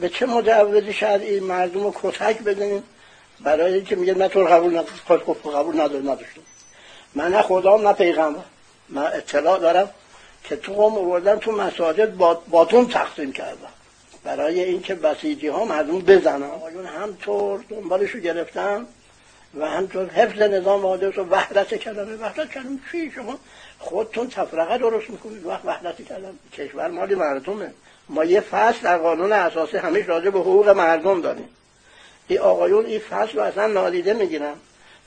به چه مجوزی شرعی مردم رو کتک بدین؟ برای اینکه میگه نه تو قبول قبول نداره نداشته من نه خدام نه پیغمبر. من اطلاع دارم که تو قوم آوردن تو مساجد با باتون تقسیم کردن. برای اینکه بسیجی ها مردم بزنن. آقایون همطور دنبالشو گرفتن. و همطور حفظ نظام حادث و وحدت کلمه وحدت کلمه چی شما؟ خودتون تفرقه درست می‌کنید وقت وحدت کلمه. کشور مالی مردمه. ما یه فصل در قانون اساسی همیشه راجع به حقوق مردم داریم. این آقایون این فصل رو اصلا نادیده می‌گیرن.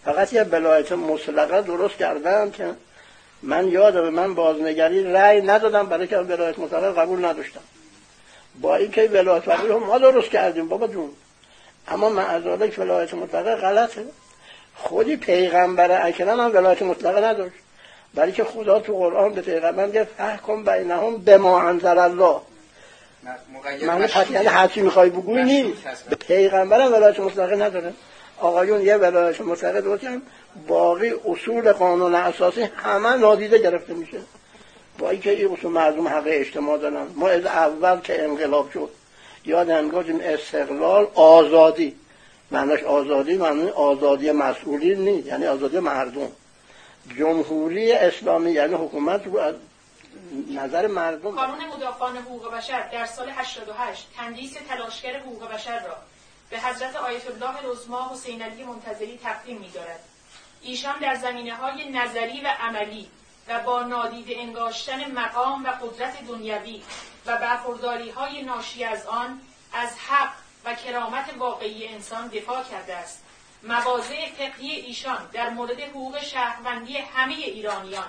فقط یه بلایت مطلقه درست کردن که من یادم من بازنگری رأی ندادم برای که ولایت مطلقه قبول نداشتم. با اینکه ولایت فقیه ما درست کردیم بابا جون. اما معذالک ولایت مطلقه غلطه. خودی پیغمبر اکرم هم ولایت مطلقه نداشت. برای که خدا تو قرآن به پیغمبر میگه فحکم بینهم به ما انزل الله. من یعنی هرچی می‌خوای بگوی نیست. پیغمبر ولایت مطلقه نداره. آقایون یه ولایت مطلقه درست باقی اصول قانون اساسی همه نادیده گرفته میشه. با اینکه این اصول مردم حق اجتماع دارن. ما از اول که انقلاب شد. یادم گفتیم استقلال آزادی. معناش آزادی معنی آزادی مسئولین نیست یعنی آزادی مردم. جمهوری اسلامی یعنی حکومت رو از نظر مردم قانون مدافعان حقوق بشر در سال 88 تندیس تلاشگر حقوق بشر را به حضرت آیت الله العظما حسین علی منتظری تقدیم می‌دارد. ایشان در زمینه های نظری و عملی و با نادیده انگاشتن مقام و قدرت دنیوی و برخورداری های ناشی از آن از حق و کرامت واقعی انسان دفاع کرده است. مواضع فقهی ایشان در مورد حقوق شهروندی همه ایرانیان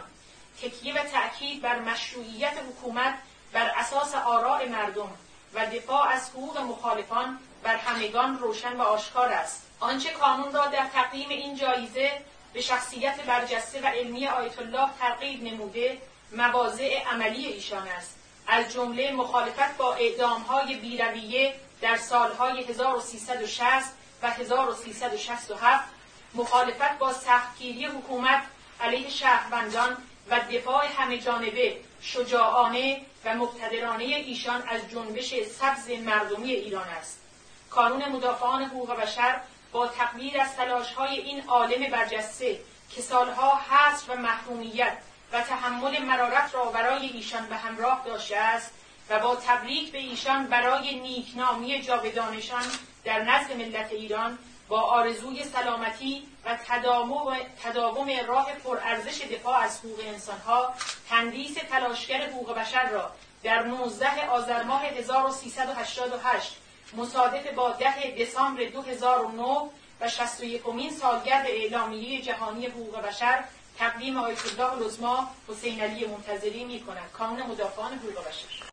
تکیه و تأکید بر مشروعیت حکومت بر اساس آراء مردم و دفاع از حقوق مخالفان بر همگان روشن و آشکار است. آنچه قانون را در تقدیم این جایزه به شخصیت برجسته و علمی آیت الله ترغیب نموده مواضع عملی ایشان است. از جمله مخالفت با اعدامهای بیرویه در سالهای 1360 و 1367 مخالفت با سختگیری حکومت علیه شهروندان و دفاع همه جانبه شجاعانه و مقتدرانه ایشان از جنبش سبز مردمی ایران است. کانون مدافعان حقوق بشر با تقدیر از های این عالم برجسته که سالها حصر و محرومیت و تحمل مرارت را برای ایشان به همراه داشته است و با تبریک به ایشان برای نیکنامی جاودانشان در نزد ملت ایران با آرزوی سلامتی و تداوم راه پرارزش دفاع از حقوق انسانها تندیس تلاشگر حقوق بشر را در 19 آذر ماه 1388 مصادف با ده دسامبر 2009 و 61 سالگرد اعلامیه جهانی حقوق بشر تقدیم آیت الله العظما حسین علی منتظری می کند کانون مدافعان حقوق بشر.